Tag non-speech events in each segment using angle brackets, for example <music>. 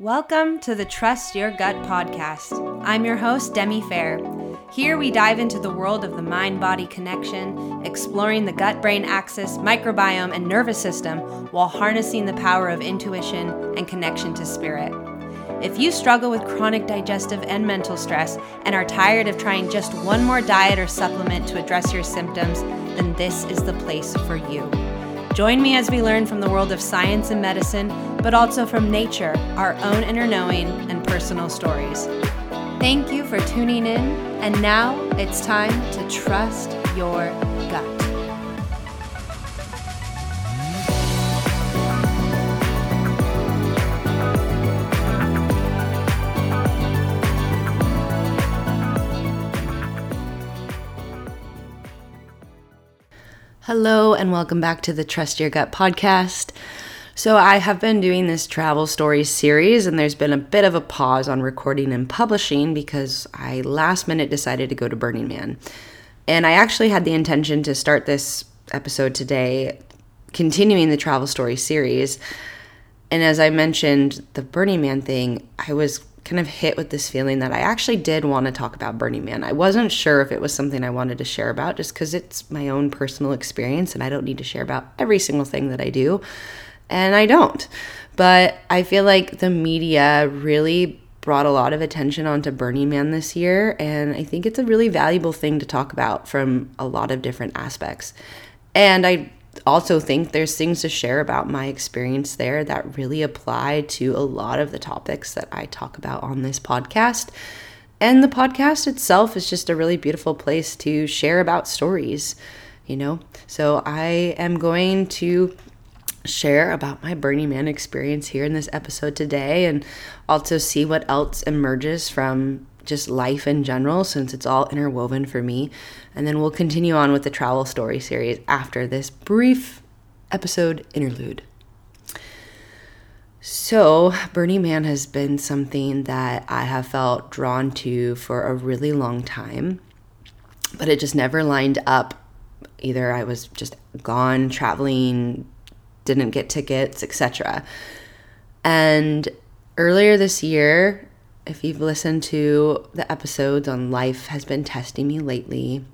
Welcome to the Trust Your Gut podcast. I'm your host, Demi Fair. Here we dive into the world of the mind body connection, exploring the gut brain axis, microbiome, and nervous system while harnessing the power of intuition and connection to spirit. If you struggle with chronic digestive and mental stress and are tired of trying just one more diet or supplement to address your symptoms, then this is the place for you. Join me as we learn from the world of science and medicine, but also from nature, our own inner knowing, and personal stories. Thank you for tuning in, and now it's time to trust your gut. Hello, and welcome back to the Trust Your Gut podcast. So, I have been doing this travel stories series, and there's been a bit of a pause on recording and publishing because I last minute decided to go to Burning Man. And I actually had the intention to start this episode today, continuing the travel story series. And as I mentioned, the Burning Man thing, I was kind of hit with this feeling that I actually did want to talk about Burning Man. I wasn't sure if it was something I wanted to share about just because it's my own personal experience and I don't need to share about every single thing that I do. And I don't. But I feel like the media really brought a lot of attention onto Burning Man this year. And I think it's a really valuable thing to talk about from a lot of different aspects. And I also think there's things to share about my experience there that really apply to a lot of the topics that I talk about on this podcast. And the podcast itself is just a really beautiful place to share about stories, you know? So I am going to share about my Burning Man experience here in this episode today and also see what else emerges from just life in general, since it's all interwoven for me. And then we'll continue on with the travel story series after this brief episode interlude. So, Burning Man has been something that I have felt drawn to for a really long time, but it just never lined up. Either I was just gone traveling, didn't get tickets, etc. And earlier this year, if you've listened to the episodes on life has been testing me lately,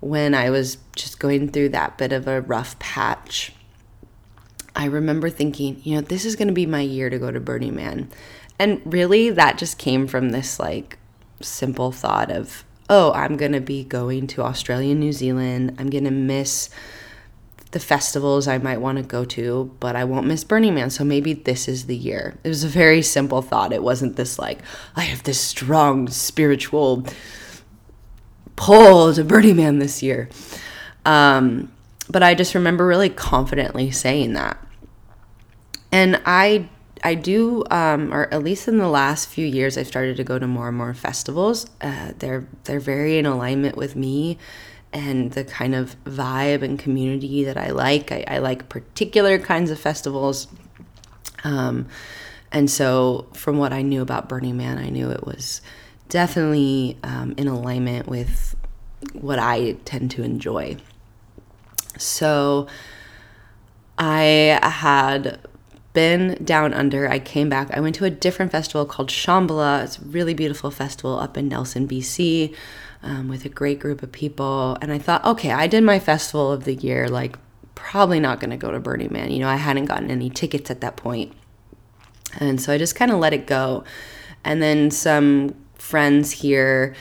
when I was just going through that bit of a rough patch, I remember thinking, you know, this is going to be my year to go to Burning Man. And really, that just came from this like simple thought of, oh, I'm going to be going to Australia, and New Zealand. I'm going to miss the festivals I might want to go to, but I won't miss Burning Man. So maybe this is the year. It was a very simple thought. It wasn't this like, I have this strong spiritual pull to Burning Man this year. Um, but I just remember really confidently saying that. And I I do, um, or at least in the last few years, I've started to go to more and more festivals. Uh, they're they're very in alignment with me and the kind of vibe and community that I like. I, I like particular kinds of festivals. Um, and so, from what I knew about Burning Man, I knew it was definitely um, in alignment with what I tend to enjoy. So, I had been down under. I came back. I went to a different festival called Shambhala. It's a really beautiful festival up in Nelson, BC um, with a great group of people. And I thought, okay, I did my festival of the year, like, probably not going to go to Burning Man. You know, I hadn't gotten any tickets at that point. And so I just kind of let it go. And then some friends here,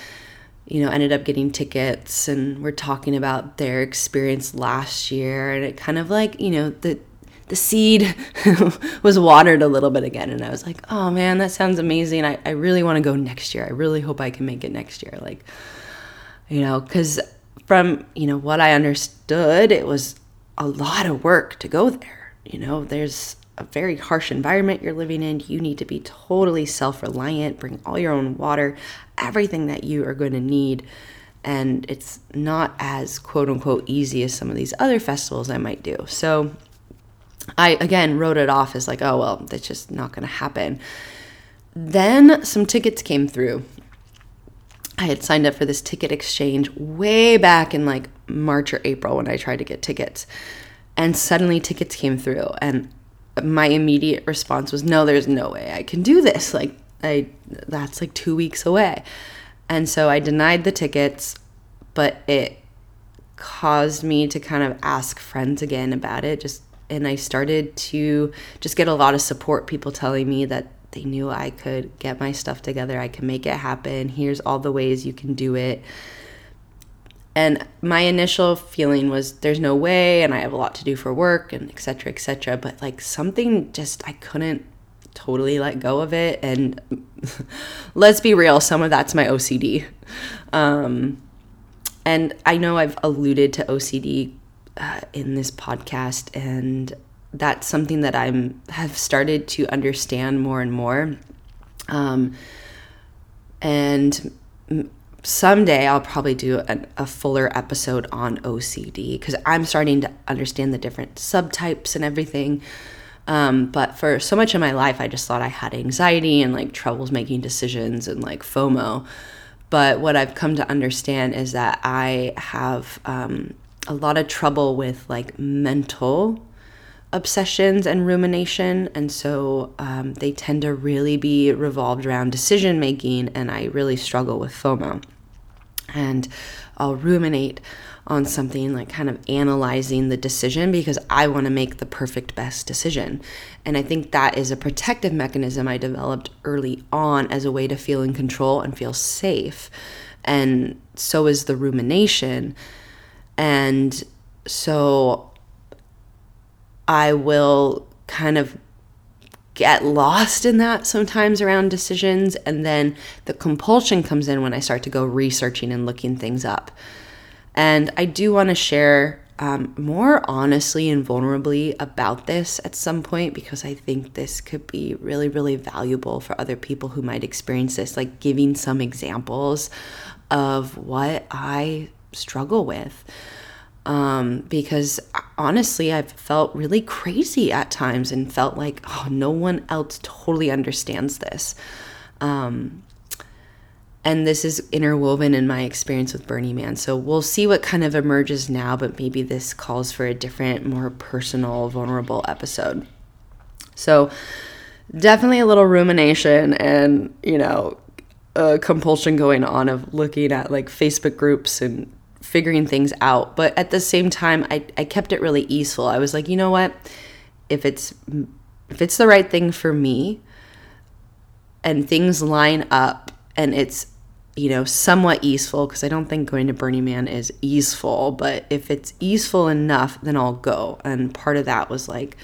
you know, ended up getting tickets and we're talking about their experience last year. And it kind of like, you know, the, the seed <laughs> was watered a little bit again. And I was like, oh man, that sounds amazing. I, I really want to go next year. I really hope I can make it next year. Like, you know, because from, you know, what I understood, it was a lot of work to go there. You know, there's a very harsh environment you're living in. You need to be totally self reliant, bring all your own water, everything that you are going to need. And it's not as quote unquote easy as some of these other festivals I might do. So I, again, wrote it off as like, oh, well, that's just not going to happen. Then some tickets came through I had signed up for this ticket exchange way back in like March or April when I tried to get tickets. And suddenly tickets came through and my immediate response was, no, there's no way I can do this. Like, I, that's like two weeks away. And so I denied the tickets, but it caused me to kind of ask friends again about it. Just, and I started to just get a lot of support, people telling me that they knew I could get my stuff together, I can make it happen. Here's all the ways you can do it. And my initial feeling was there's no way and I have a lot to do for work and etc. etc. but like something just I couldn't totally let go of it and <laughs> let's be real, some of that's my OCD. Um, and I know I've alluded to OCD uh, in this podcast and that's something that I'm have started to understand more and more. Um, and someday I'll probably do an, a fuller episode on OCD because I'm starting to understand the different subtypes and everything. Um, but for so much of my life, I just thought I had anxiety and like troubles making decisions and like FOMO. But what I've come to understand is that I have um, a lot of trouble with like mental obsessions and rumination. And so um, they tend to really be revolved around decision making. And I really struggle with FOMO. And I'll ruminate on something like kind of analyzing the decision because I want to make the perfect best decision. And I think that is a protective mechanism I developed early on as a way to feel in control and feel safe. And so is the rumination. And so I will kind of get lost in that sometimes around decisions. And then the compulsion comes in when I start to go researching and looking things up. And I do want to share um, more honestly and vulnerably about this at some point because I think this could be really, really valuable for other people who might experience this, like giving some examples of what I struggle with um, because honestly, I've felt really crazy at times and felt like, oh, no one else totally understands this. Um, and this is interwoven in my experience with Burning Man. So we'll see what kind of emerges now, but maybe this calls for a different, more personal, vulnerable episode. So definitely a little rumination and, you know, a compulsion going on of looking at like Facebook groups and figuring things out. But at the same time, I, I kept it really easeful. I was like, you know what? If it's if it's the right thing for me and things line up and it's you know somewhat easeful because I don't think going to Burning Man is easeful, but if it's easeful enough, then I'll go. And part of that was like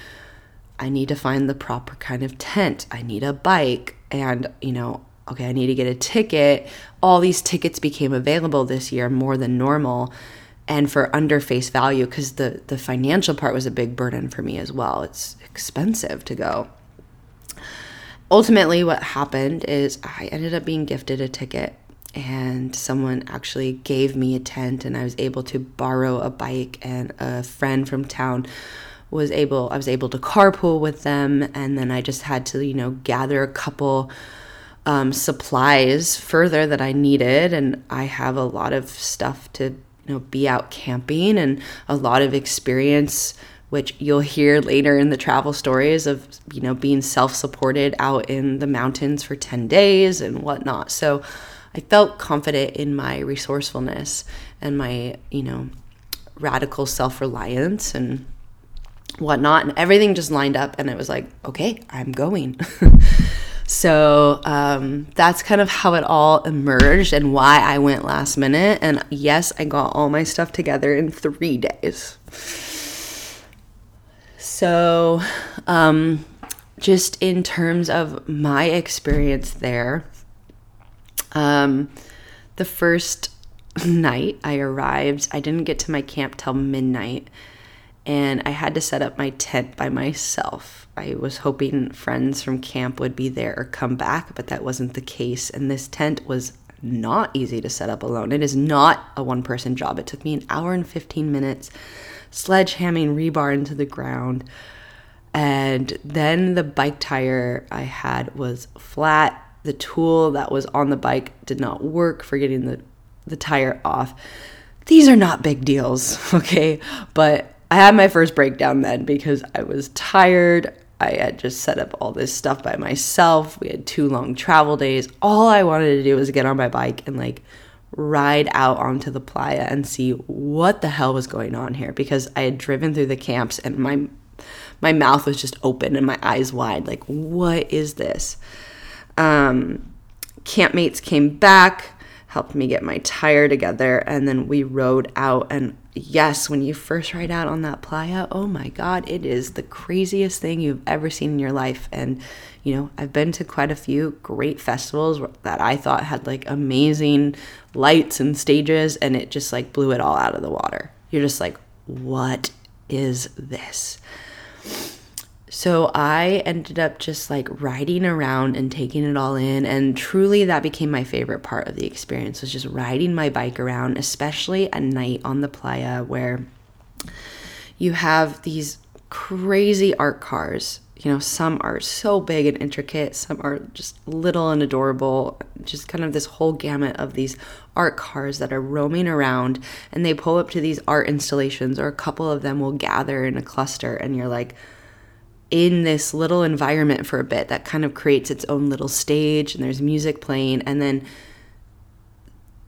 I need to find the proper kind of tent. I need a bike and you know okay, I need to get a ticket. All these tickets became available this year more than normal and for under face value because the, the financial part was a big burden for me as well. It's expensive to go. Ultimately, what happened is I ended up being gifted a ticket and someone actually gave me a tent and I was able to borrow a bike and a friend from town was able I was able to carpool with them and then I just had to you know gather a couple um, supplies further that I needed, and I have a lot of stuff to you know be out camping and a lot of experience which you'll hear later in the travel stories of you know being self-supported out in the mountains for 10 days and whatnot. So i felt confident in my resourcefulness and my you know radical self-reliance and whatnot and everything just lined up and it was like okay i'm going <laughs> So um, that's kind of how it all emerged and why I went last minute. And yes, I got all my stuff together in three days. So, um, just in terms of my experience there, um, the first night I arrived, I didn't get to my camp till midnight and I had to set up my tent by myself. I was hoping friends from camp would be there or come back, but that wasn't the case. And this tent was not easy to set up alone. It is not a one person job. It took me an hour and 15 minutes sledgehamming rebar into the ground. And then the bike tire I had was flat. The tool that was on the bike did not work for getting the, the tire off. These are not big deals, <laughs> okay? But I had my first breakdown then because I was tired. I had just set up all this stuff by myself. We had two long travel days. All I wanted to do was get on my bike and like ride out onto the playa and see what the hell was going on here because I had driven through the camps and my my mouth was just open and my eyes wide like what is this um, campmates came back helped me get my tire together and then we rode out. And yes when you first ride out on that playa oh my god it is the craziest thing you've ever seen in your life. And you know i've been to quite a few great festivals that i thought had like amazing lights and stages and it just like blew it all out of the water. You're just like what is this so I ended up just like riding around and taking it all in. And truly, that became my favorite part of the experience was just riding my bike around, especially at night on the playa where you have these crazy art cars. You know, some are so big and intricate, some are just little and adorable. Just kind of this whole gamut of these art cars that are roaming around and they pull up to these art installations, or a couple of them will gather in a cluster, and you're like, in this little environment for a bit that kind of creates its own little stage and there's music playing and then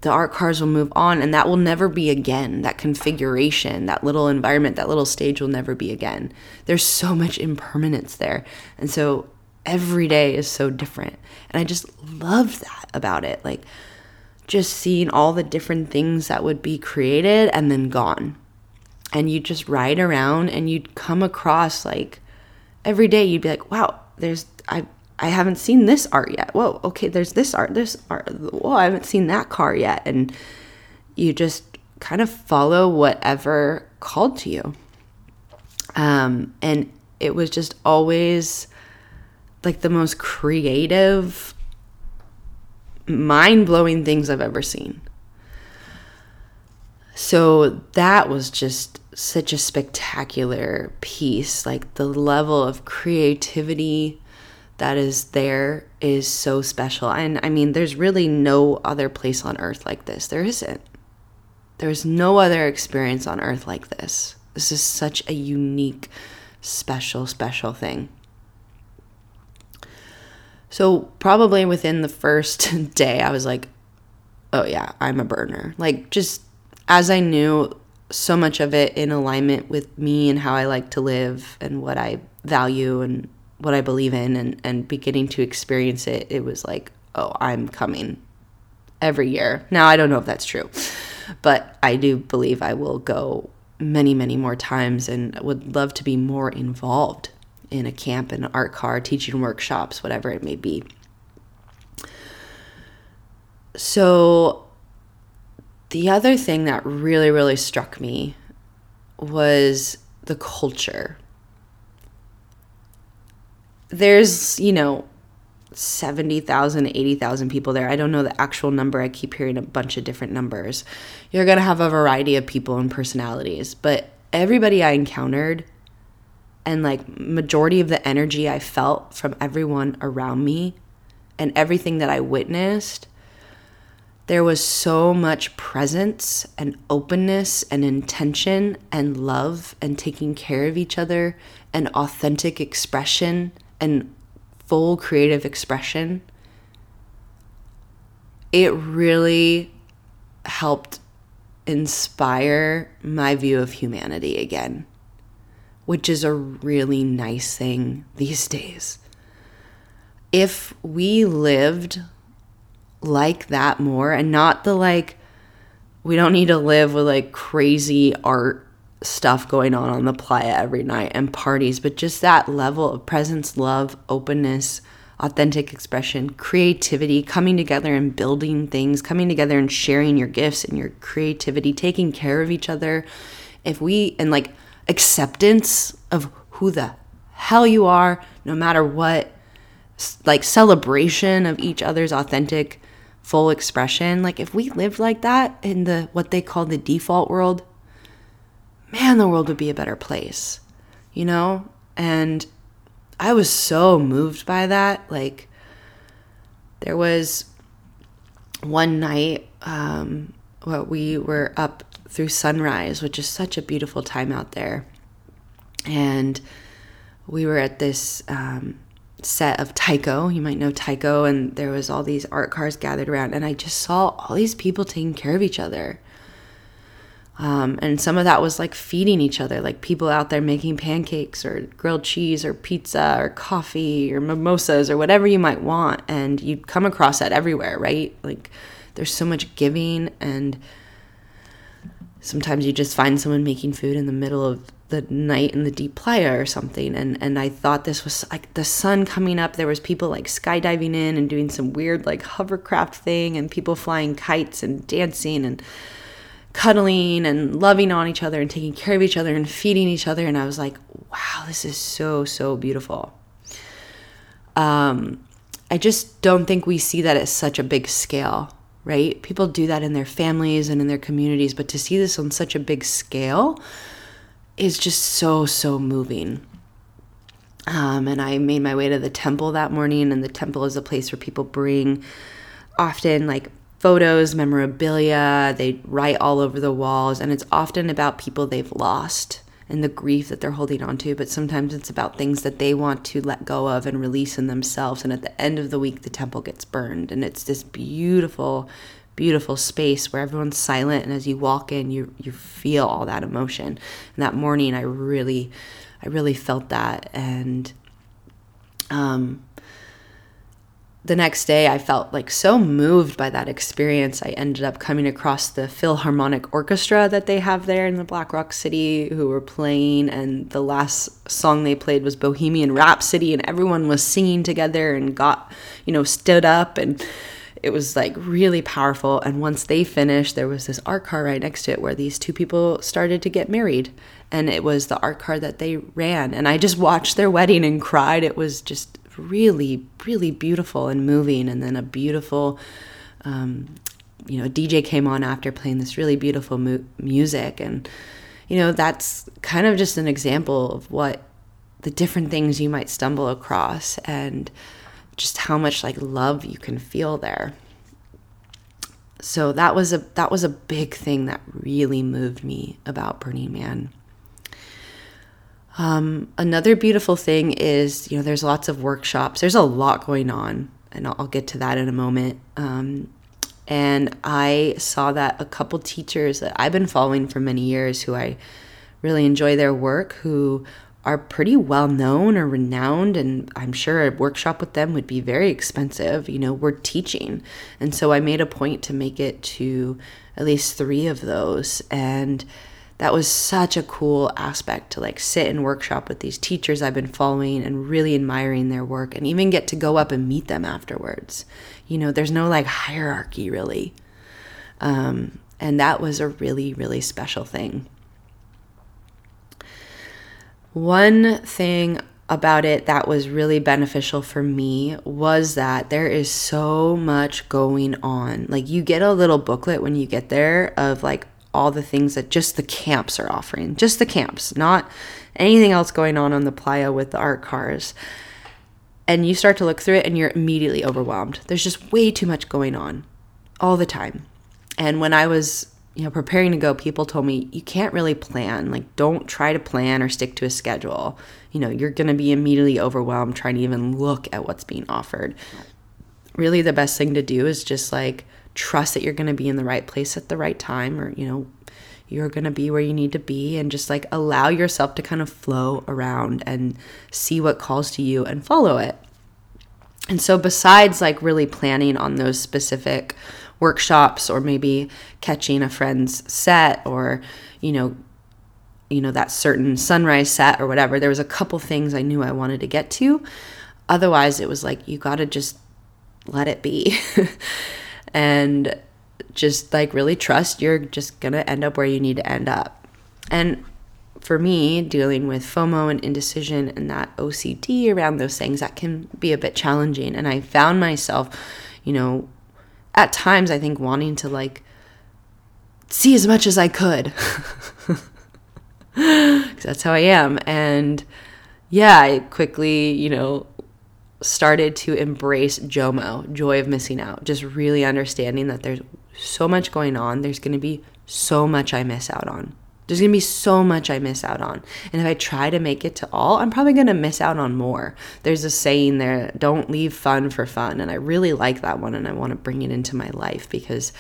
the art cars will move on and that will never be again that configuration that little environment that little stage will never be again. There's so much impermanence there and so every day is so different. And i just love that about it like just seeing all the different things that would be created and then gone. And you just ride around and you'd come across like every day you'd be like, wow, there's I I haven't seen this art yet. Whoa, okay, there's this art, this art. Whoa, I haven't seen that car yet. And you just kind of follow whatever called to you. Um, and it was just always like the most creative, mind blowing things I've ever seen. So that was just such a spectacular piece. Like the level of creativity that is there is so special. And I mean, there's really no other place on earth like this. There isn't. There's no other experience on earth like this. This is such a unique, special, special thing. So, probably within the first <laughs> day, I was like, oh yeah, I'm a burner. Like, just as I knew so much of it in alignment with me and how I like to live and what I value and what I believe in and, and beginning to experience it, it was like, oh, I'm coming every year. Now, I don't know if that's true, but I do believe I will go many, many more times and would love to be more involved in a camp, in an art car, teaching workshops, whatever it may be. So the other thing that really, really struck me was the culture. There's, you know, 70,000, 80,000 people there. I don't know the actual number. I keep hearing a bunch of different numbers. You're going to have a variety of people and personalities, but everybody I encountered and like majority of the energy I felt from everyone around me and everything that I witnessed there was so much presence and openness and intention and love and taking care of each other and authentic expression and full creative expression. It really helped inspire my view of humanity again, which is a really nice thing these days. If we lived like that more and not the like we don't need to live with like crazy art stuff going on on the playa every night and parties but just that level of presence love openness authentic expression creativity coming together and building things coming together and sharing your gifts and your creativity taking care of each other. If we and like acceptance of who the hell you are no matter what like celebration of each other's authentic full expression. Like if we lived like that in the what they call the default world, man, the world would be a better place. You know? And I was so moved by that. Like there was one night um what we were up through sunrise, which is such a beautiful time out there. And we were at this um, set of Tycho. You might know Tycho, and there was all these art cars gathered around, and I just saw all these people taking care of each other. Um, and some of that was like feeding each other, like people out there making pancakes or grilled cheese or pizza or coffee or mimosas or whatever you might want. And you come across that everywhere, right? Like there's so much giving, and sometimes you just find someone making food in the middle of the night in the deep playa or something and and I thought this was like the sun coming up. There was people like skydiving in and doing some weird like hovercraft thing and people flying kites and dancing and cuddling and loving on each other and taking care of each other and feeding each other and I was like wow this is so so beautiful. Um I just don't think we see that at such a big scale right? People do that in their families and in their communities but to see this on such a big scale is just so, so moving. Um, and I made my way to the temple that morning, and the temple is a place where people bring often like photos, memorabilia, they write all over the walls, and it's often about people they've lost and the grief that they're holding on to, but sometimes it's about things that they want to let go of and release in themselves. And at the end of the week, the temple gets burned, and it's this beautiful, beautiful space where everyone's silent and as you walk in you you feel all that emotion. And that morning i really i really felt that. And um the next day i felt like so moved by that experience. I ended up coming across the philharmonic orchestra that they have there in the black rock city who were playing. And the last song they played was bohemian rhapsody and everyone was singing together and got you know stood up. And it was like really powerful. And once they finished, there was this art car right next to it where these two people started to get married. And it was the art car that they ran. And I just watched their wedding and cried. It was just really, really beautiful and moving. And then a beautiful, um, you know, DJ came on after playing this really beautiful mu- music. And, you know, that's kind of just an example of what the different things you might stumble across. And, just how much like love you can feel there. So that was a that was a big thing that really moved me about Burning Man. Um, another beautiful thing is, you know, there's lots of workshops. There's a lot going on, and I'll, get to that in a moment. Um, and I saw that a couple teachers that I've been following for many years, who I really enjoy their work, who are pretty well known or renowned and i'm sure a workshop with them would be very expensive. You know we're teaching. And so i made a point to make it to at least three of those. And that was such a cool aspect to like sit and workshop with these teachers i've been following and really admiring their work and even get to go up and meet them afterwards. You know there's no like hierarchy really. Um, and that was a really really special thing one thing about it that was really beneficial for me was that there is so much going on. Like, you get a little booklet when you get there of like all the things that just the camps are offering, just the camps, not anything else going on on the playa with the art cars. And you start to look through it and you're immediately overwhelmed. There's just way too much going on all the time. And when I was you know, preparing to go, people told me you can't really plan. Like, don't try to plan or stick to a schedule. You know, you're going to be immediately overwhelmed trying to even look at what's being offered. Really, the best thing to do is just like trust that you're going to be in the right place at the right time, or, you know, you're going to be where you need to be, and just like allow yourself to kind of flow around and see what calls to you and follow it. And so, besides like really planning on those specific workshops or maybe catching a friend's set or you know you know that certain sunrise set or whatever. There was a couple things i knew i wanted to get to. Otherwise it was like you got to just let it be. <laughs> And just like really trust you're just going to end up where you need to end up. And for me dealing with fomo and indecision and that ocd around those things that can be a bit challenging. And i found myself you know at times I think wanting to like see as much as I could. <laughs> Cuz that's how I am and yeah, I quickly, you know, started to embrace JOMO, joy of missing out, just really understanding that there's so much going on, there's going to be so much I miss out on. There's gonna be so much I miss out on. And if I try to make it to all, I'm probably gonna miss out on more. There's a saying there don't leave fun for fun. And I really like that one and I wanna bring it into my life because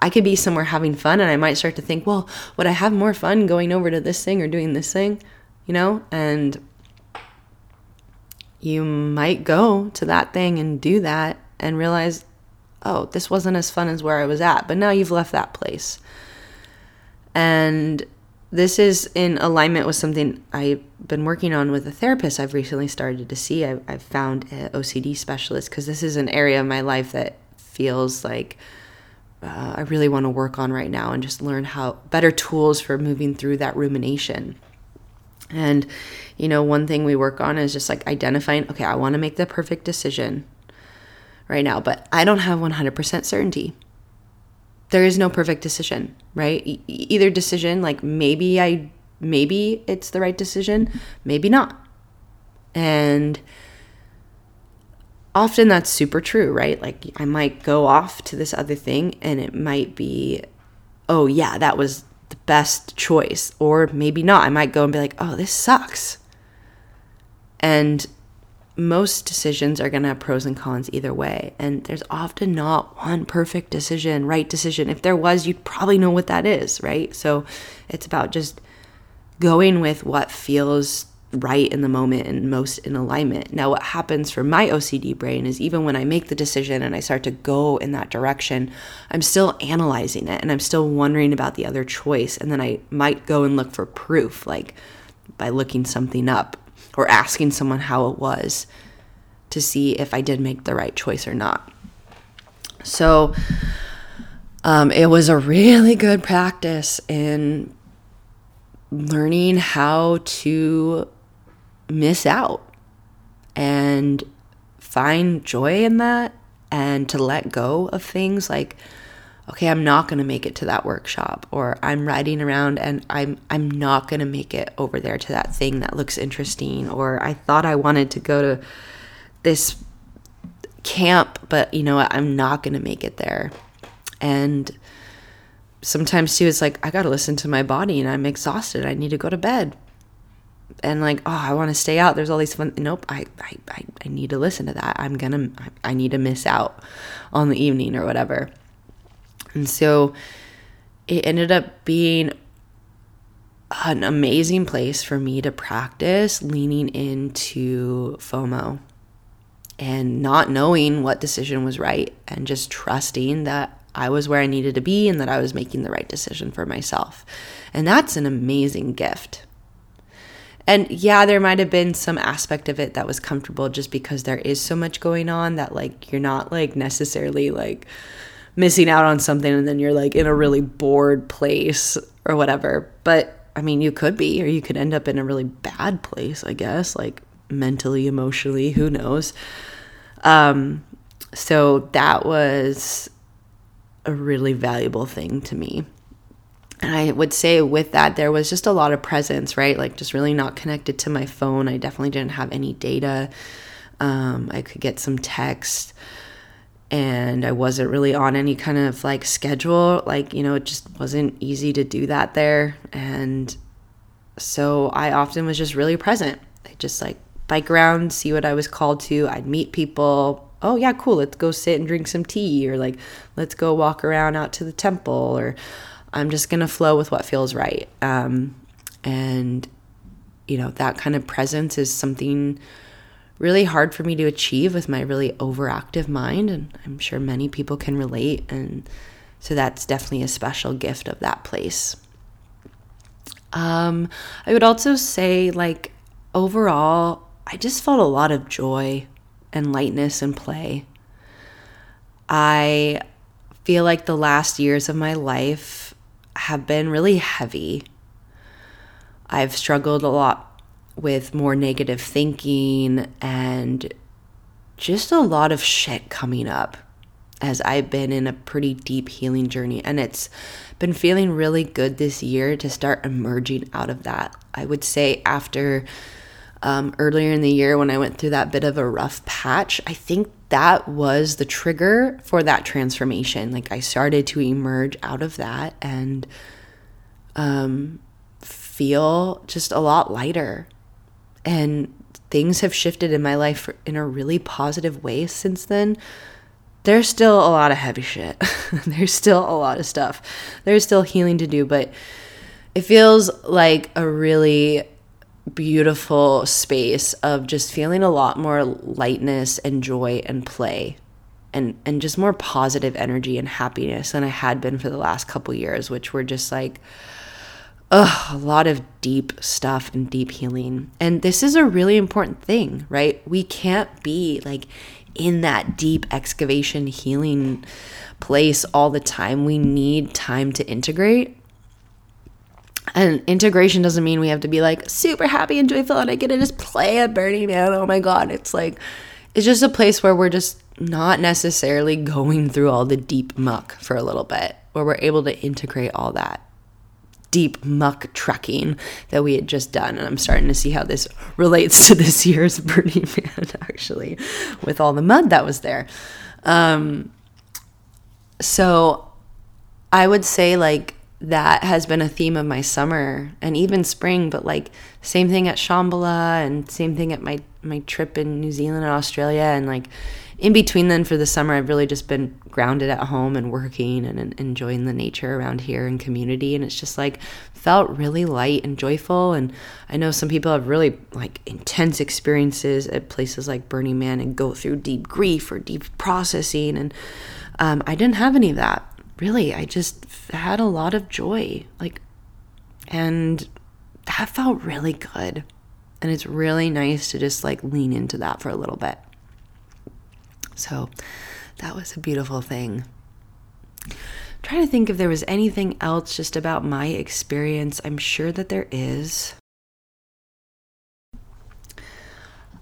I could be somewhere having fun and I might start to think, well, would I have more fun going over to this thing or doing this thing? You know? And you might go to that thing and do that and realize, oh, this wasn't as fun as where I was at. But now you've left that place. And this is in alignment with something I've been working on with a therapist I've recently started to see. I've, I've found an OCD specialist because this is an area of my life that feels like uh, I really want to work on right now and just learn how better tools for moving through that rumination. And, you know, one thing we work on is just like identifying, okay, I want to make the perfect decision right now, but I don't have 100% certainty there is no perfect decision, right? E- either decision, like maybe I, maybe it's the right decision, maybe not. And often that's super true, right? Like I might go off to this other thing and it might be, oh, yeah, that was the best choice. Or maybe not. I might go and be like, oh, this sucks. And most decisions are going to have pros and cons either way. And there's often not one perfect decision, right decision. If there was, you'd probably know what that is, right? So it's about just going with what feels right in the moment and most in alignment. Now, what happens for my OCD brain is even when I make the decision and I start to go in that direction, I'm still analyzing it and I'm still wondering about the other choice. And then I might go and look for proof, like by looking something up or asking someone how it was to see if I did make the right choice or not. So um, it was a really good practice in learning how to miss out and find joy in that and to let go of things like okay, I'm not going to make it to that workshop or I'm riding around and I'm I'm not going to make it over there to that thing that looks interesting or I thought I wanted to go to this camp, but you know what? I'm not going to make it there. And sometimes too it's like I got to listen to my body and I'm exhausted. I need to go to bed. And like, oh, I want to stay out. There's all these fun. Nope, I, I, I, need to listen to that. I'm gonna, I need to miss out on the evening or whatever. And so it ended up being an amazing place for me to practice leaning into FOMO and not knowing what decision was right and just trusting that I was where I needed to be and that I was making the right decision for myself. And that's an amazing gift. And yeah, there might have been some aspect of it that was comfortable just because there is so much going on that like you're not like necessarily like missing out on something and then you're like in a really bored place or whatever. But I mean, you could be, or you could end up in a really bad place, I guess, like mentally, emotionally, who knows. Um, so that was a really valuable thing to me. And I would say with that, there was just a lot of presence, right? Like just really not connected to my phone. I definitely didn't have any data. Um, I could get some text and I wasn't really on any kind of like schedule. Like, you know, it just wasn't easy to do that there. And so I often was just really present. I just like bike around, see what I was called to. I'd meet people. Oh, yeah, cool. Let's go sit and drink some tea, or like, let's go walk around out to the temple, or I'm just going to flow with what feels right. Um, and, you know, that kind of presence is something really hard for me to achieve with my really overactive mind. And I'm sure many people can relate. And so that's definitely a special gift of that place. Um, I would also say, like, overall, I just felt a lot of joy and lightness and play. I feel like the last years of my life have been really heavy. I've struggled a lot with more negative thinking and just a lot of shit coming up as I've been in a pretty deep healing journey. And it's been feeling really good this year to start emerging out of that. I would say after um, earlier in the year when I went through that bit of a rough patch, I think that was the trigger for that transformation. Like I started to emerge out of that and um, feel just a lot lighter. And things have shifted in my life in a really positive way since then. There's still a lot of heavy shit. <laughs> There's still a lot of stuff. There's still healing to do, but it feels like a really beautiful space of just feeling a lot more lightness and joy and play and and just more positive energy and happiness than I had been for the last couple years which were just like ugh, a lot of deep stuff and deep healing. And this is a really important thing, right? We can't be like in that deep excavation healing place all the time. We need time to integrate. And integration doesn't mean we have to be like super happy and joyful and I get to just play at Burning Man. Oh my God. It's like, it's just a place where we're just not necessarily going through all the deep muck for a little bit, where we're able to integrate all that deep muck trekking that we had just done. And I'm starting to see how this relates to this year's <laughs> Burning Man, actually, with all the mud that was there. Um, so I would say, like, that has been a theme of my summer and even spring, but like same thing at Shambhala and same thing at my my trip in New Zealand and Australia and like in between then for the summer I've really just been grounded at home and working and, and enjoying the nature around here and community and it's just like felt really light and joyful and I know some people have really like intense experiences at places like Burning Man and go through deep grief or deep processing and um, I didn't have any of that really, I just had a lot of joy. Like, and that felt really good. And it's really nice to just like lean into that for a little bit. So that was a beautiful thing. I'm trying to think if there was anything else just about my experience. I'm sure that there is.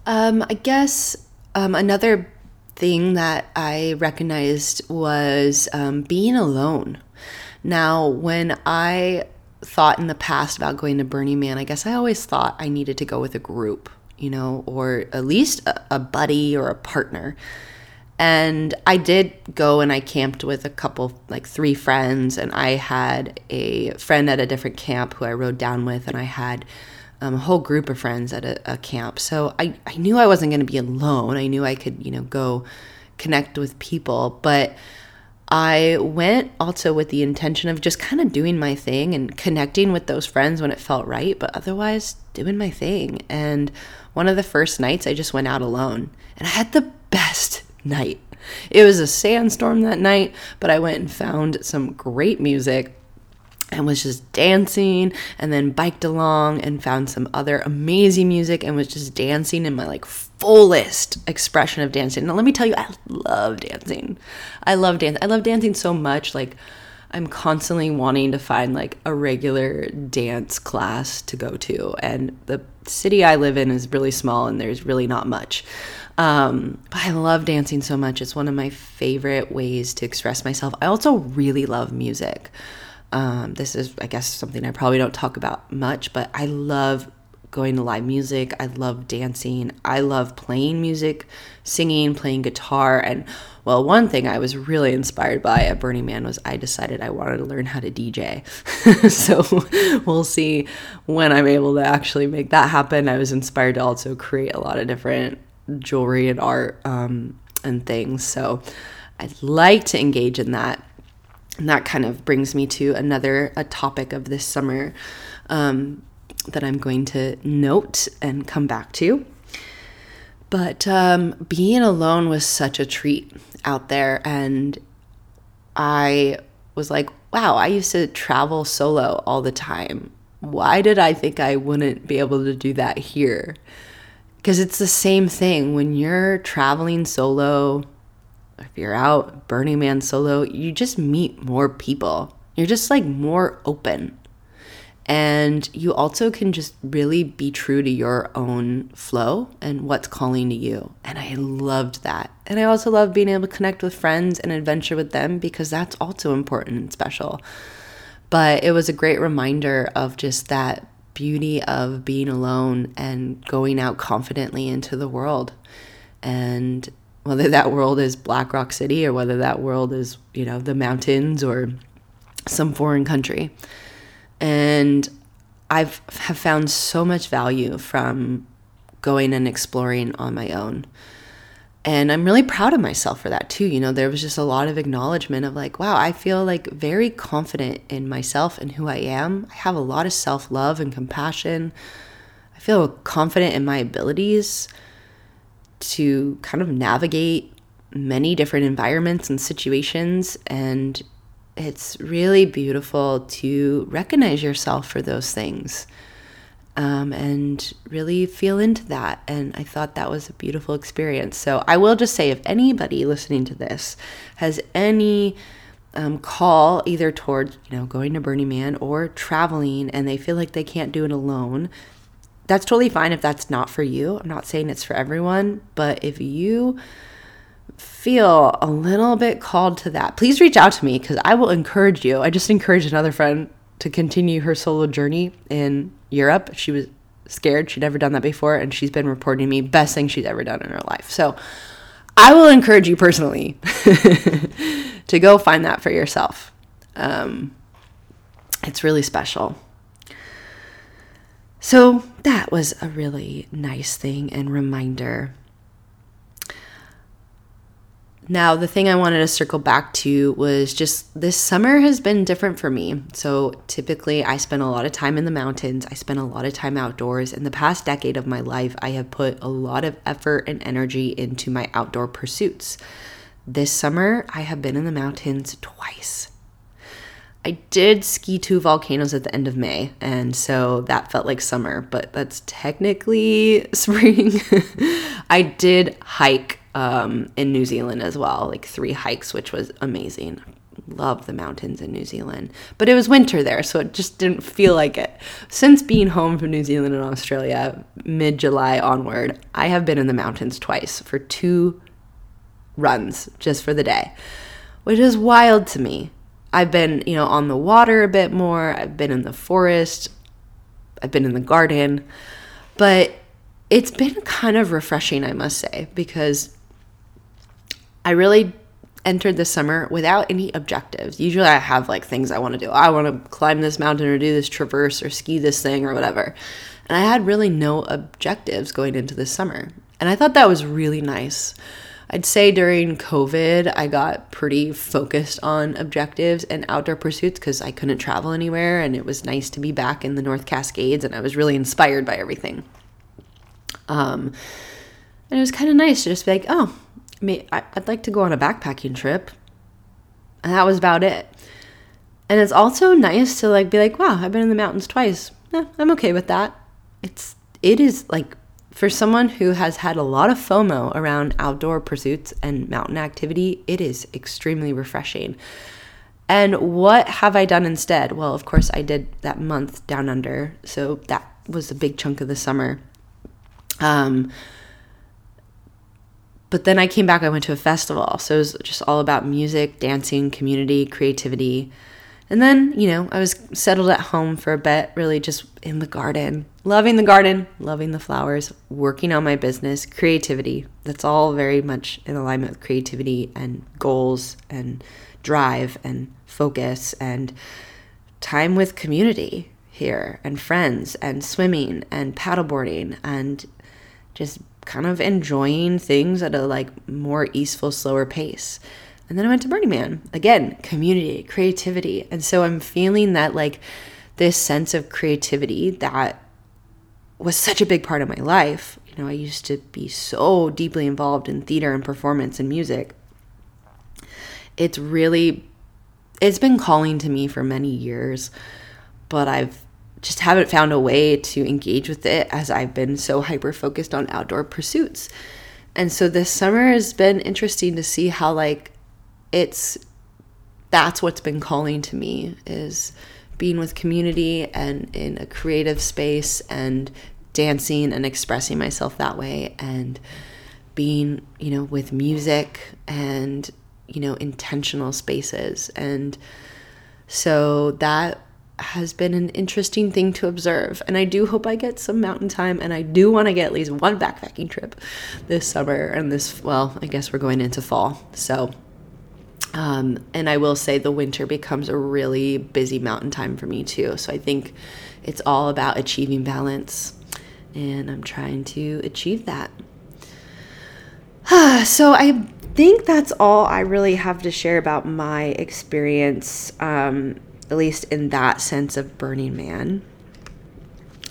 Um, I guess um, another thing that I recognized was um, being alone. Now, when I thought in the past about going to Burning Man, I guess I always thought I needed to go with a group, you know, or at least a, a buddy or a partner. And I did go and I camped with a couple, like three friends, and I had a friend at a different camp who I rode down with, and I had um, a whole group of friends at a, a camp. So I, I knew I wasn't going to be alone. I knew I could, you know, go connect with people. But I went also with the intention of just kind of doing my thing and connecting with those friends when it felt right, but otherwise doing my thing. And one of the first nights, I just went out alone and I had the best night. It was a sandstorm that night, but I went and found some great music and was just dancing and then biked along and found some other amazing music and was just dancing in my like fullest expression of dancing. Now let me tell you I love dancing. I love dance. I love dancing so much like I'm constantly wanting to find like a regular dance class to go to and the city I live in is really small and there's really not much. Um, but I love dancing so much. It's one of my favorite ways to express myself. I also really love music. Um, this is, I guess, something I probably don't talk about much, but I love going to live music. I love dancing. I love playing music, singing, playing guitar. And well, one thing I was really inspired by at Burning Man was I decided I wanted to learn how to DJ. <laughs> so we'll see when I'm able to actually make that happen. I was inspired to also create a lot of different jewelry and art um, and things. So I'd like to engage in that. And that kind of brings me to another a topic of this summer um, that I'm going to note and come back to. But um, being alone was such a treat out there. And I was like, wow, I used to travel solo all the time. Why did I think I wouldn't be able to do that here? Because it's the same thing when you're traveling solo if you're out Burning Man solo, you just meet more people. You're just like more open. And you also can just really be true to your own flow and what's calling to you. And I loved that. And I also love being able to connect with friends and adventure with them because that's also important and special. But it was a great reminder of just that beauty of being alone and going out confidently into the world. And whether <laughs> that world is Black Rock City or whether that world is, you know, the mountains or some foreign country. And I've have found so much value from going and exploring on my own. And I'm really proud of myself for that too. You know, there was just a lot of acknowledgement of like, wow, I feel like very confident in myself and who I am. I have a lot of self love and compassion. I feel confident in my abilities to kind of navigate many different environments and situations. And it's really beautiful to recognize yourself for those things um, and really feel into that. And I thought that was a beautiful experience. So I will just say if anybody listening to this has any um, call either towards you know going to Burning Man or traveling and they feel like they can't do it alone, that's totally fine if that's not for you. I'm not saying it's for everyone, but if you feel a little bit called to that, please reach out to me because I will encourage you. I just encouraged another friend to continue her solo journey in Europe. She was scared. She'd never done that before, and she's been reporting me best thing she's ever done in her life. So I will encourage you personally <laughs> to go find that for yourself. Um, it's really special. So that was a really nice thing and reminder now, the thing I wanted to circle back to was just this summer has been different for me. So, typically, I spend a lot of time in the mountains, I spend a lot of time outdoors. In the past decade of my life, I have put a lot of effort and energy into my outdoor pursuits. This summer, I have been in the mountains twice. I did ski two volcanoes at the end of May, and so that felt like summer, but that's technically <laughs> spring. I did hike um, in New Zealand as well, like three hikes, which was amazing. Love the mountains in New Zealand, but it was winter there, so it just didn't feel like it. Since being home from New Zealand and Australia, mid July onward, I have been in the mountains twice for two runs just for the day, which is wild to me. I've been, you know, on the water a bit more, I've been in the forest, I've been in the garden, but it's been kind of refreshing, I must say, because I really entered the summer without any objectives. Usually I have like things I want to do. I want to climb this mountain or do this traverse or ski this thing or whatever. And I had really no objectives going into the summer. And I thought that was really nice. I'd say during COVID, I got pretty focused on objectives and outdoor pursuits because I couldn't travel anywhere. And it was nice to be back in the North Cascades. And I was really inspired by everything. Um, and it was kind of nice to just be like, oh, me, I'd like to go on a backpacking trip. And that was about it. And it's also nice to like be like, wow, I've been in the mountains twice. I'm okay with that. It's it is like for someone who has had a lot of FOMO around outdoor pursuits and mountain activity, it is extremely refreshing. And what have I done instead? Well, of course, I did that month down under. So that was a big chunk of the summer. Um, but then I came back, I went to a festival. So it was just all about music, dancing, community, creativity. And then, you know, I was settled at home for a bit, really just in the garden, loving the garden, loving the flowers, working on my business, creativity. That's all very much in alignment with creativity and goals and drive and focus and time with community here and friends and swimming and paddleboarding and just kind of enjoying things at a like more easeful, slower pace. And then I went to Burning Man. Again, community, creativity. And so I'm feeling that like this sense of creativity that was such a big part of my life. You know, I used to be so deeply involved in theater and performance and music. It's really it's been calling to me for many years, but I've just haven't found a way to engage with it as I've been so hyper focused on outdoor pursuits. And so this summer has been interesting to see how like it's that's what's been calling to me is being with community and in a creative space and dancing and expressing myself that way and being, you know, with music and, you know, intentional spaces. And so that has been an interesting thing to observe. And I do hope I get some mountain time and I do want to get at least one backpacking trip this summer and this, well, I guess we're going into fall. So Um, and I will say the winter becomes a really busy mountain time for me too. So I think it's all about achieving balance, and I'm trying to achieve that. <sighs> so I think that's all I really have to share about my experience, um, at least in that sense of Burning Man.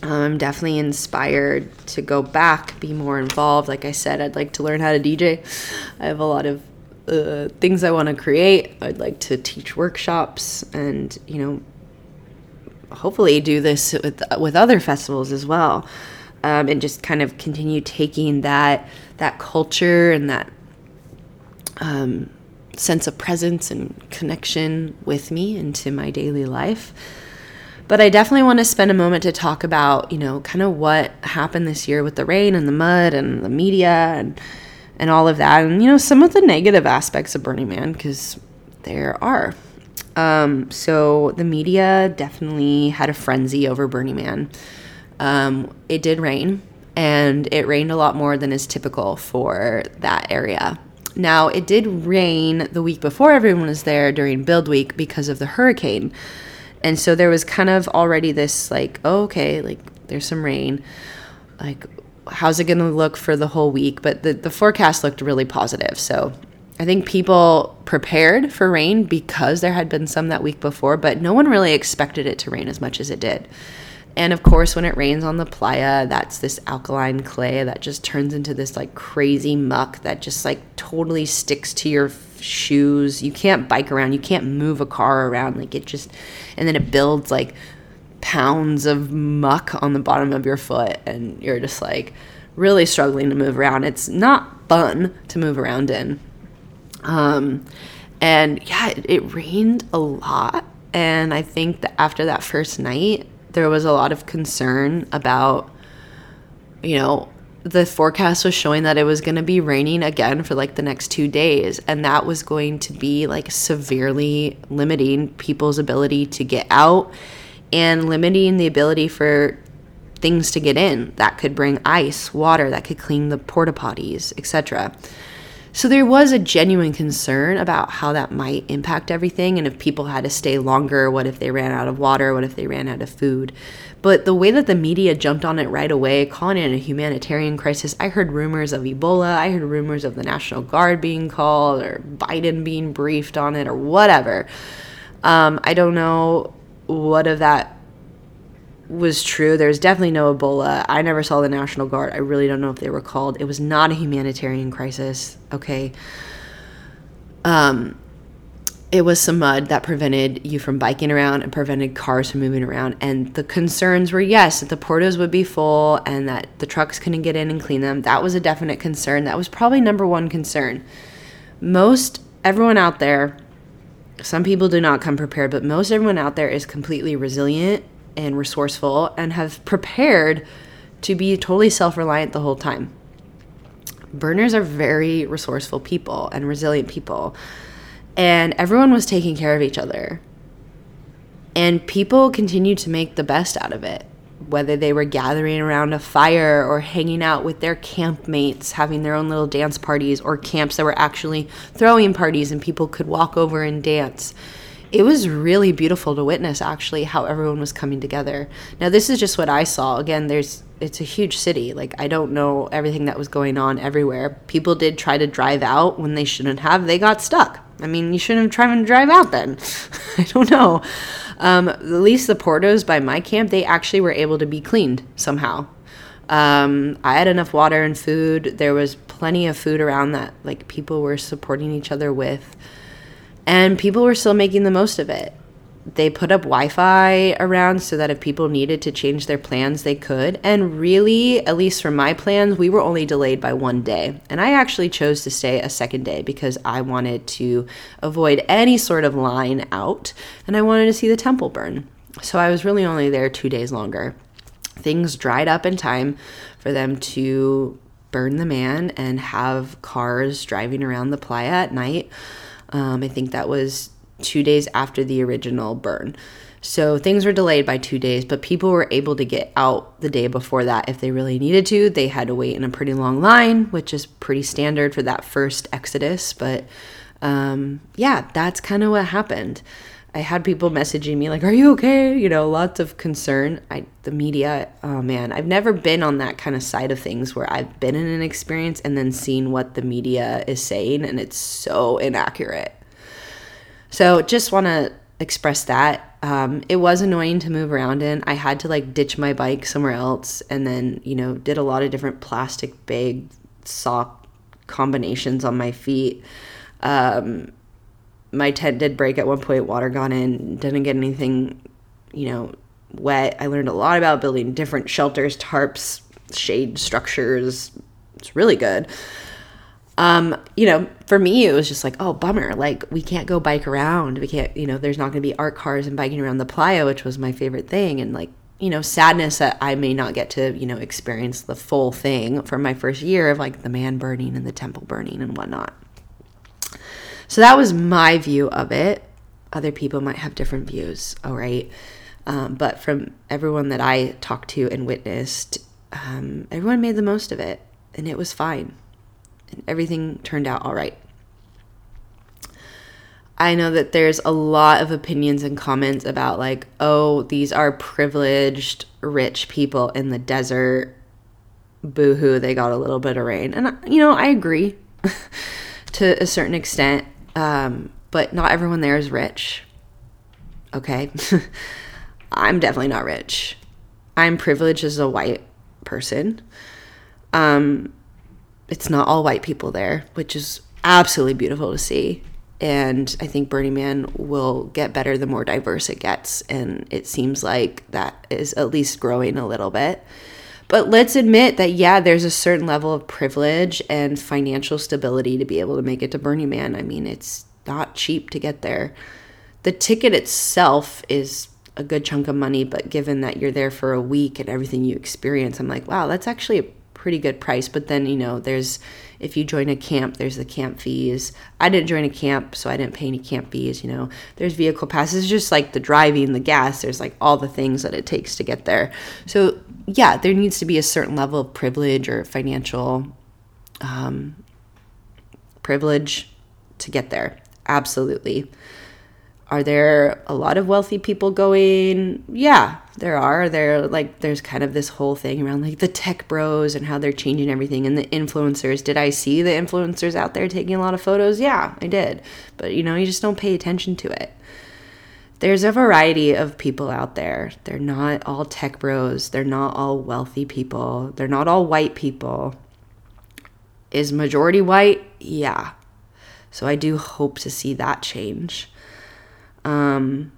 I'm definitely inspired to go back, be more involved. Like I said, I'd like to learn how to DJ. I have a lot of uh, things I want to create. I'd like to teach workshops and, you know, hopefully do this with with other festivals as well. Um, and just kind of continue taking that that culture and that um, sense of presence and connection with me into my daily life. But I definitely want to spend a moment to talk about, you know, kind of what happened this year with the rain and the mud and the media and and all of that, and you know, some of the negative aspects of Burning Man because there are. Um, so the media definitely had a frenzy over Burning Man. Um, it did rain, and it rained a lot more than is typical for that area. Now, it did rain the week before everyone was there during build week because of the hurricane. And so there was kind of already this like, oh, okay, like there's some rain. Like, how's it going to look for the whole week? But the, the forecast looked really positive. So I think people prepared for rain because there had been some that week before, but no one really expected it to rain as much as it did. And of course, when it rains on the playa, that's this alkaline clay that just turns into this like crazy muck that just like totally sticks to your shoes. You can't bike around, you can't move a car around. Like it just, and then it builds like pounds of muck on the bottom of your foot, and you're just like really struggling to move around. It's not fun to move around in. Um, and yeah, it, it rained a lot. And I think that after that first night, there was a lot of concern about, you know, the forecast was showing that it was going to be raining again for like the next two days. And that was going to be like severely limiting people's ability to get out and limiting the ability for things to get in that could bring ice, water, that could clean the porta potties, etc. So there was a genuine concern about how that might impact everything and if people had to stay longer, what if they ran out of water, what if they ran out of food. But the way that the media jumped on it right away, calling it a humanitarian crisis, I heard rumors of Ebola, I heard rumors of the National Guard being called or Biden being briefed on it or whatever. Um, I don't know what of that was true. There was definitely no Ebola. I never saw the National Guard. I really don't know if they were called. It was not a humanitarian crisis. Okay. Um, it was some mud that prevented you from biking around and prevented cars from moving around. And the concerns were yes, that the portos would be full and that the trucks couldn't get in and clean them. That was a definite concern. That was probably number one concern. Most everyone out there, some people do not come prepared, but most everyone out there is completely resilient and resourceful and have prepared to be totally self reliant the whole time. Burners are very resourceful people and resilient people. And everyone was taking care of each other. And people continued to make the best out of it, whether they were gathering around a fire or hanging out with their campmates, having their own little dance parties, or camps that were actually throwing parties and people could walk over and dance it was really beautiful to witness actually how everyone was coming together. Now this is just what I saw. Again, there's it's a huge city. Like I don't know everything that was going on everywhere. People did try to drive out when they shouldn't have. They got stuck. I mean, you shouldn't have tried to drive out then. <laughs> I don't know. Um, at least the portos by my camp, they actually were able to be cleaned somehow. Um, I had enough water and food. There was plenty of food around that like people were supporting each other with. And people were still making the most of it. They put up Wi Fi around so that if people needed to change their plans, they could. And really, at least for my plans, we were only delayed by one day. And I actually chose to stay a second day because I wanted to avoid any sort of line out and I wanted to see the temple burn. So I was really only there two days longer. Things dried up in time for them to burn the man and have cars driving around the playa at night. Um, I think that was two days after the original burn. So things were delayed by two days, but people were able to get out the day before that if they really needed to. They had to wait in a pretty long line, which is pretty standard for that first exodus. But um, yeah, that's kind of what happened. I had people messaging me like, "Are you okay?" You know, lots of concern. I the media, oh man, I've never been on that kind of side of things where I've been in an experience and then seen what the media is saying and it's so inaccurate. So, just want to express that. Um, it was annoying to move around in. I had to like ditch my bike somewhere else and then, you know, did a lot of different plastic bag sock combinations on my feet. Um, my tent did break at one point, water got in, didn't get anything, you know, wet. I learned a lot about building different shelters, tarps, shade structures. It's really good. Um, you know, for me, it was just like, oh, bummer. Like, we can't go bike around. We can't, you know, there's not going to be art cars and biking around the playa, which was my favorite thing. And like, you know, sadness that I may not get to, you know, experience the full thing from my first year of like the man burning and the temple burning and whatnot. So that was my view of it. Other people might have different views, all right? Um, but from everyone that I talked to and witnessed, um, everyone made the most of it and it was fine. And everything turned out all right. I know that there's a lot of opinions and comments about, like, oh, these are privileged, rich people in the desert. Boo hoo, they got a little bit of rain. And, you know, I agree <laughs> to a certain extent. Um, but not everyone there is rich. Okay. <laughs> I'm definitely not rich. I'm privileged as a white person. Um, it's not all white people there, which is absolutely beautiful to see. And I think Burning Man will get better the more diverse it gets. And it seems like that is at least growing a little bit. But let's admit that, yeah, there's a certain level of privilege and financial stability to be able to make it to Burning Man. I mean, it's not cheap to get there. The ticket itself is a good chunk of money, but given that you're there for a week and everything you experience, I'm like, wow, that's actually a pretty good price. But then, you know, there's if you join a camp, there's the camp fees. I didn't join a camp, so I didn't pay any camp fees, you know. There's vehicle passes, just like the driving, the gas, there's like all the things that it takes to get there. So, yeah, there needs to be a certain level of privilege or financial um, privilege to get there. Absolutely. Are there a lot of wealthy people going? Yeah, there are. There like there's kind of this whole thing around like the tech bros and how they're changing everything and the influencers. Did I see the influencers out there taking a lot of photos? Yeah, I did. But you know, you just don't pay attention to it. There's a variety of people out there. They're not all tech bros. They're not all wealthy people. They're not all white people. Is majority white? Yeah. So I do hope to see that change. Um,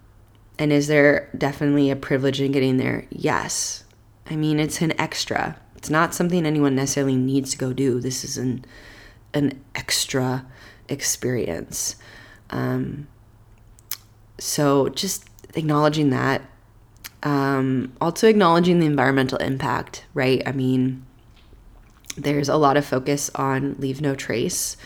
and is there definitely a privilege in getting there? Yes. I mean, it's an extra. It's not something anyone necessarily needs to go do. This is an an extra experience. Um, so just acknowledging that. Um, also acknowledging the environmental impact, right? I mean, there's a lot of focus on leave no trace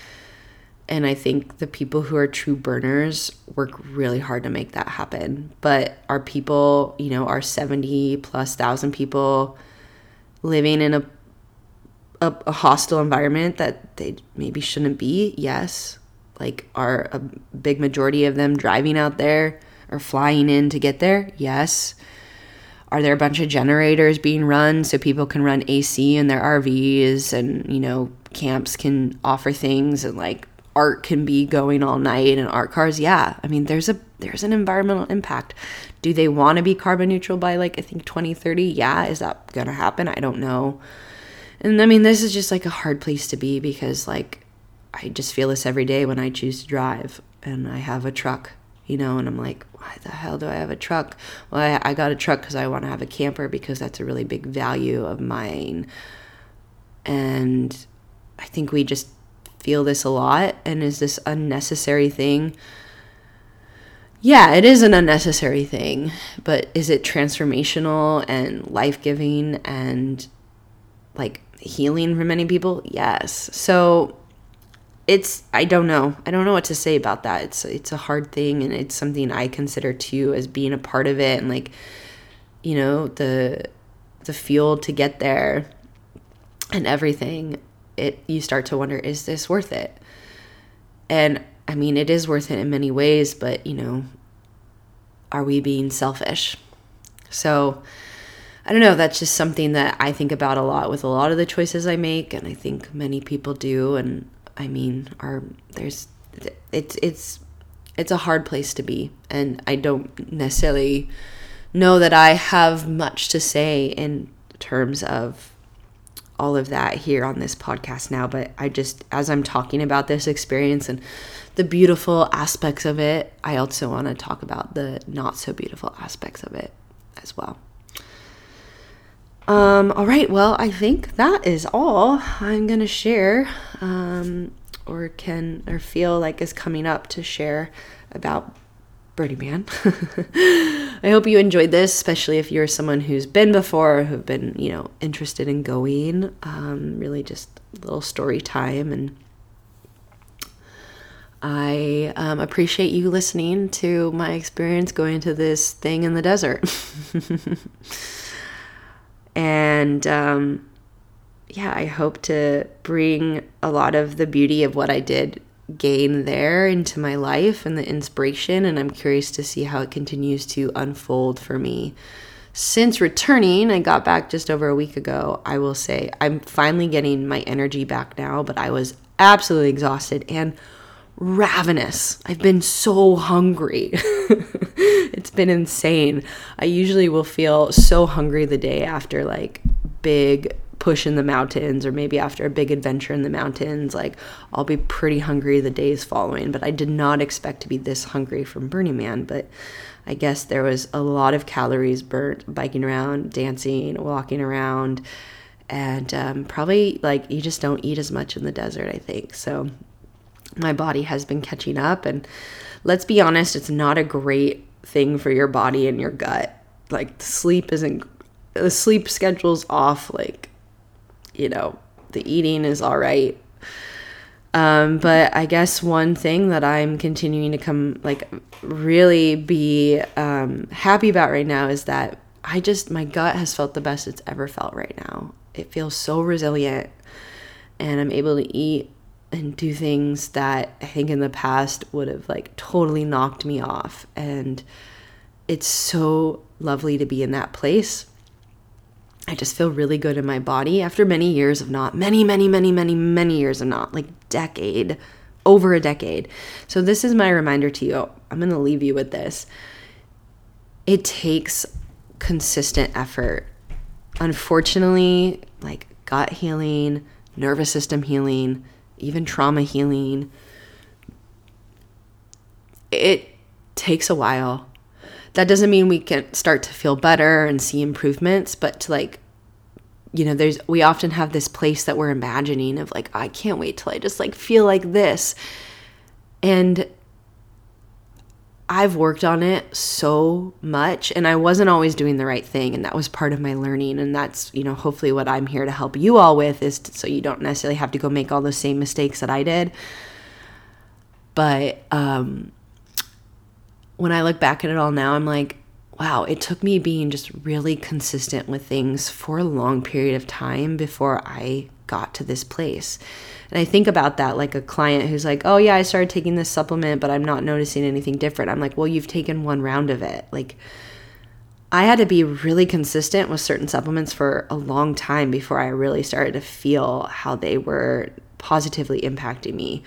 and I think the people who are true burners work really hard to make that happen. But our people, you know, our 70 plus thousand people living in a, a, a hostile environment that they maybe shouldn't be? Yes. Like, are a big majority of them driving out there or flying in to get there? Yes. Are there a bunch of generators being run so people can run AC in their RVs and, you know, camps can offer things and like art can be going all night and art cars yeah. I mean there's a there's an environmental impact. Do they want to be carbon neutral by like i think 2030 yeah is that gonna happen? I don't know. And i mean this is just like a hard place to be because like i just feel this every day when i choose to drive and i have a truck you know and i'm like why the hell do i have a truck? Well i, I got a truck because i want to have a camper because that's a really big value of mine. And i think we just feel this a lot and is this unnecessary thing? Yeah, it is an unnecessary thing, but is it transformational and life giving and like healing for many people? Yes. So it's I don't know. I don't know what to say about that. It's it's a hard thing and it's something I consider too as being a part of it and like you know, the the fuel to get there and everything it you start to wonder is this worth it and I mean, it is worth it in many ways, but you know, are we being selfish? So, I don't know, that's just something that I think about a lot with a lot of the choices I make and I think many people do and I mean, are there's it's it's it's a hard place to be and I don't necessarily know that I have much to say in terms of all of that here on this podcast now, but I just, as I'm talking about this experience and the beautiful aspects of it, I also want to talk about the not so beautiful aspects of it as well. Um, all right, well, I think that is all I'm going to share um, or can or feel like is coming up to share about Burning Man. <laughs> I hope you enjoyed this, especially if you're someone who's been before or who've been, you know, interested in going. Um, really just a little story time. And I um, appreciate you listening to my experience going to this thing in the desert. <laughs> and um, yeah, I hope to bring a lot of the beauty of what I did gain there into my life and the inspiration, and I'm curious to see how it continues to unfold for me. Since returning, I got back just over a week ago. I will say I'm finally getting my energy back now, but I was absolutely exhausted and ravenous. I've been so hungry. <laughs> it's been insane. I usually will feel so hungry the day after like big push in the mountains or maybe after a big adventure in the mountains like i'll be pretty hungry the days following. But i did not expect to be this hungry from burning man but i guess there was a lot of calories burnt biking around dancing walking around and um, probably like you just don't eat as much in the desert i think. So my body has been catching up and let's be honest it's not a great thing for your body and your gut. Like sleep isn't the sleep schedule's off like you know, the eating is all right. Um, but I guess one thing that I'm continuing to come, like, really be um, happy about right now is that I just, my gut has felt the best it's ever felt right now. It feels so resilient, and I'm able to eat and do things that I think in the past would have, like, totally knocked me off. And it's so lovely to be in that place I just feel really good in my body after many years of not, many, many, many, many, many years of not, like decade, over a decade. So, this is my reminder to you. I'm going to leave you with this. It takes consistent effort. Unfortunately, like gut healing, nervous system healing, even trauma healing, it takes a while that doesn't mean we can start to feel better and see improvements, but to like, you know, there's, we often have this place that we're imagining of like, I can't wait till I just like feel like this. And I've worked on it so much and I wasn't always doing the right thing and that was part of my learning and that's you know hopefully what I'm here to help you all with is to, so you don't necessarily have to go make all the same mistakes that I did but um when I look back at it all now, I'm like, wow, it took me being just really consistent with things for a long period of time before I got to this place. And I think about that like a client who's like, oh, yeah, I started taking this supplement, but I'm not noticing anything different. I'm like, well, you've taken one round of it. Like, I had to be really consistent with certain supplements for a long time before I really started to feel how they were positively impacting me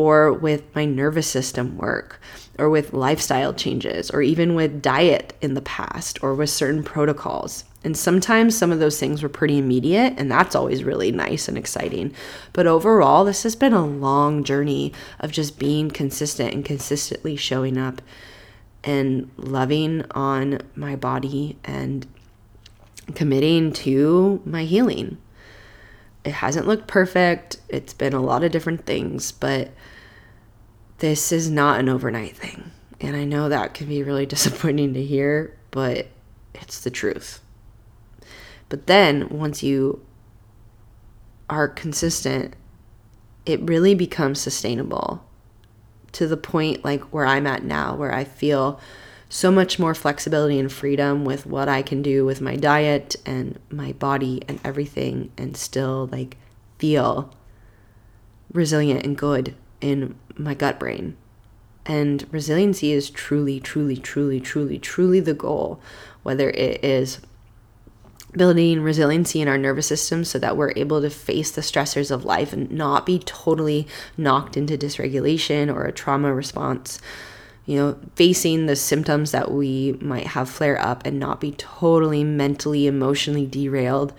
or with my nervous system work, or with lifestyle changes, or even with diet in the past, or with certain protocols. And sometimes some of those things were pretty immediate, and that's always really nice and exciting. But overall, this has been a long journey of just being consistent and consistently showing up and loving on my body and committing to my healing. It hasn't looked perfect. It's been a lot of different things, but this is not an overnight thing. And I know that can be really <laughs> disappointing to hear, but it's the truth. But then once you are consistent, it really becomes sustainable to the point like where I'm at now, where I feel so much more flexibility and freedom with what I can do with my diet and my body and everything, and still like feel resilient and good in my gut brain. And resiliency is truly, truly, truly, truly, truly the goal, whether it is building resiliency in our nervous system so that we're able to face the stressors of life and not be totally knocked into dysregulation or a trauma response. You know, facing the symptoms that we might have flare up and not be totally mentally, emotionally derailed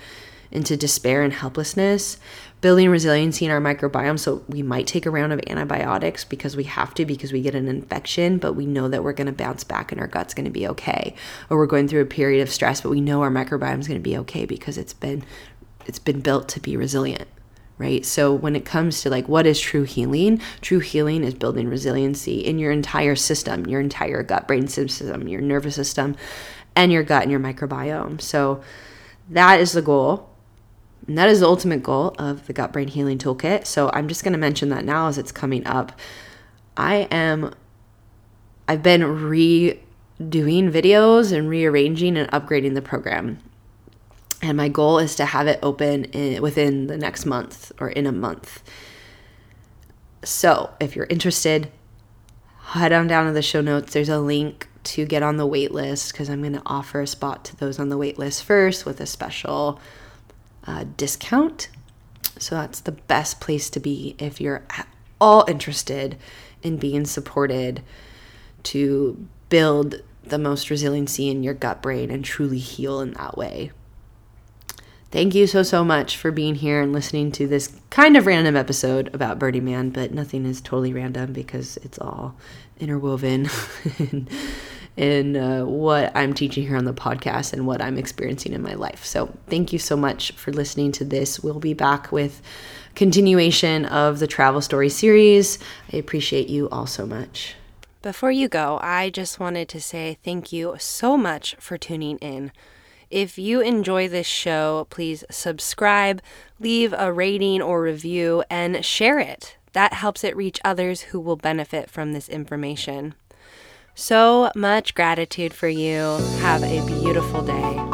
into despair and helplessness, building resiliency in our microbiome. So we might take a round of antibiotics because we have to, because we get an infection, but we know that we're going to bounce back and our gut's going to be okay. Or we're going through a period of stress, but we know our microbiome is going to be okay because it's been it's been built to be resilient. Right. So when it comes to like what is true healing, true healing is building resiliency in your entire system, your entire gut brain system, your nervous system, and your gut and your microbiome. So that is the goal and that is the ultimate goal of the Gut Brain Healing Toolkit. So I'm just going to mention that now as it's coming up. I am, I've been redoing videos and rearranging and upgrading the program. And my goal is to have it open in, within the next month or in a month. So if you're interested, head on down to the show notes. There's a link to get on the wait list because I'm going to offer a spot to those on the wait list first with a special uh, discount. So that's the best place to be if you're at all interested in being supported to build the most resiliency in your gut brain and truly heal in that way. Thank you so, so much for being here and listening to this kind of random episode about Burning Man, but nothing is totally random because it's all interwoven. <laughs> in uh, what I'm teaching here on the podcast and what I'm experiencing in my life. So, thank you so much for listening to this. We'll be back with continuation of the travel story series. I appreciate you all so much. Before you go, I just wanted to say thank you so much for tuning in. If you enjoy this show, please subscribe, leave a rating or review, and share it. That helps it reach others who will benefit from this information. So much gratitude for you. Have a beautiful day.